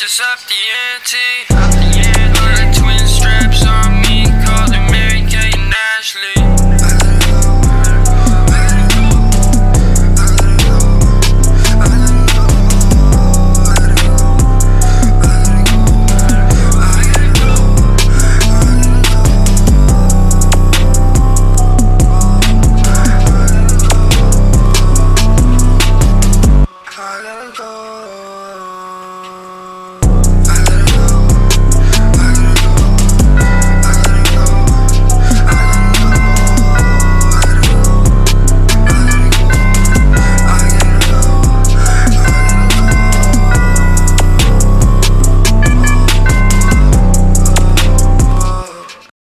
just up the ante. Up the ante.